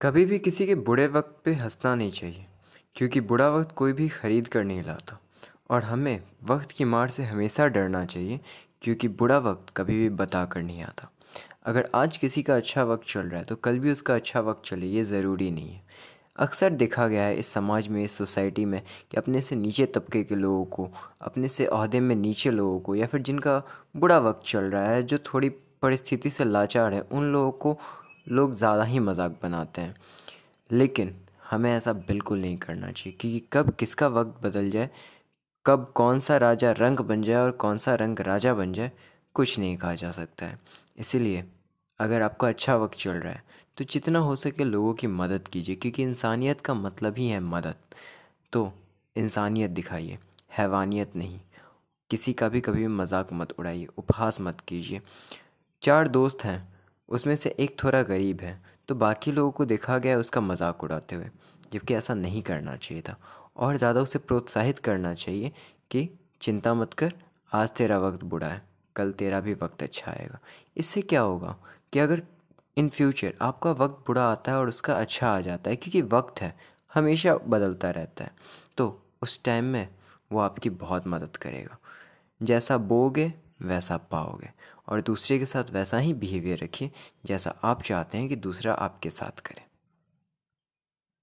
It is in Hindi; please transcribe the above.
कभी भी किसी के बुरे वक्त पे हंसना नहीं चाहिए, क्योंकि बुरा वक्त कोई भी ख़रीद कर नहीं लाता। और हमें वक्त की मार से हमेशा डरना चाहिए, क्योंकि बुरा वक्त कभी भी बता कर नहीं आता। अगर आज किसी का अच्छा वक्त चल रहा है तो कल भी उसका अच्छा वक्त चले, ये ज़रूरी नहीं है। अक्सर देखा गया है इस समाज में, इस सोसाइटी में, कि अपने से नीचे तबके के लोगों को, अपने से अहदे में नीचे लोगों को, या फिर जिनका बुरा वक्त चल रहा है, जो थोड़ी परिस्थिति से लाचार है, उन लोगों को लोग ज़्यादा ही मज़ाक बनाते हैं। लेकिन हमें ऐसा बिल्कुल नहीं करना चाहिए, क्योंकि कब किसका वक्त बदल जाए, कब कौन सा राजा रंग बन जाए और कौन सा रंग राजा बन जाए, कुछ नहीं कहा जा सकता है। इसीलिए अगर आपका अच्छा वक्त चल रहा है तो जितना हो सके लोगों की मदद कीजिए, क्योंकि इंसानियत का मतलब ही है मदद। तो इंसानियत दिखाइए, हैवानियत नहीं। किसी का भी कभी मज़ाक मत उड़ाइए, उपहास मत कीजिए। चार दोस्त हैं उसमें से एक थोड़ा गरीब है तो बाकी लोगों को देखा गया उसका मज़ाक उड़ाते हुए, जबकि ऐसा नहीं करना चाहिए था। और ज़्यादा उसे प्रोत्साहित करना चाहिए कि चिंता मत कर, आज तेरा वक्त बुरा है, कल तेरा भी वक्त अच्छा आएगा। इससे क्या होगा कि अगर इन फ्यूचर आपका वक्त बुरा आता है और उसका अच्छा आ जाता है, क्योंकि वक्त है, हमेशा बदलता रहता है तो उस टाइम में वो आपकी बहुत मदद करेगा। जैसा बोगे वैसा पाओगे। और दूसरे के साथ वैसा ही बिहेवियर रखिए जैसा आप चाहते हैं कि दूसरा आपके साथ करे।